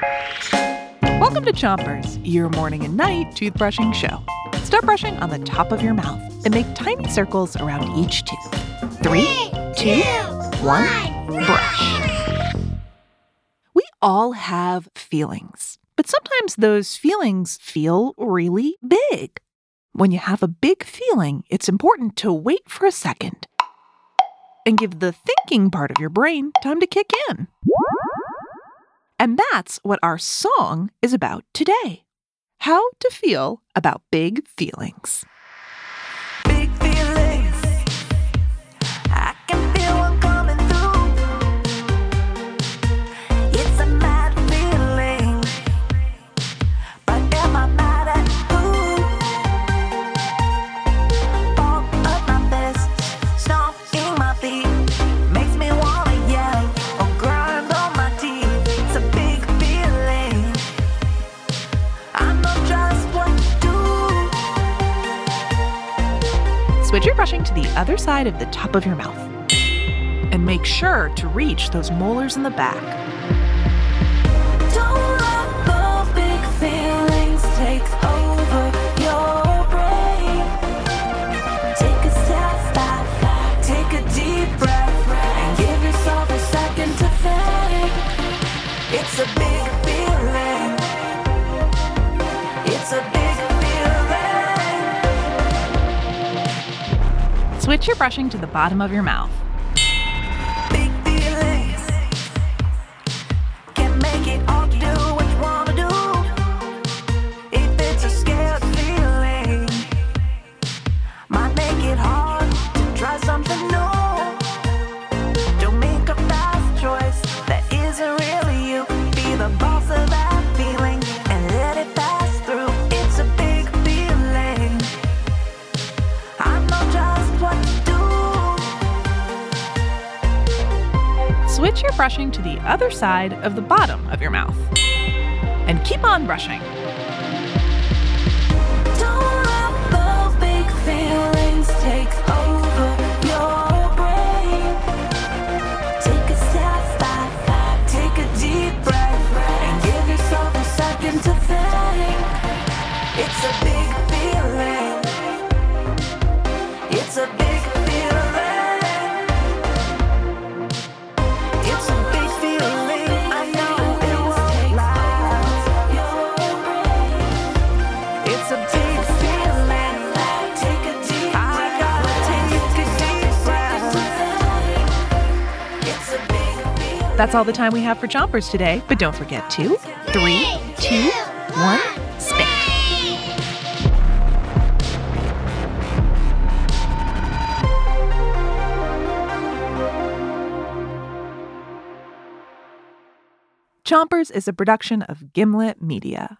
Welcome to Chompers, your morning and night toothbrushing show. Start brushing on the top of your mouth and make tiny circles around each tooth. Three, two, one, brush. We all have feelings, but sometimes those feelings feel really big. When you have a big feeling, it's important to wait for a second and give the thinking part of your brain time to kick in. And that's what our song is about today how to feel about big feelings. Do. Your brushing to the other side of the top of your mouth. And make sure to reach those molars in the back. Switch your brushing to the bottom of your mouth. Switch your brushing to the other side of the bottom of your mouth. And keep on brushing. That's all the time we have for Chompers today, but don't forget to three, two, one, spit. Chompers is a production of Gimlet Media.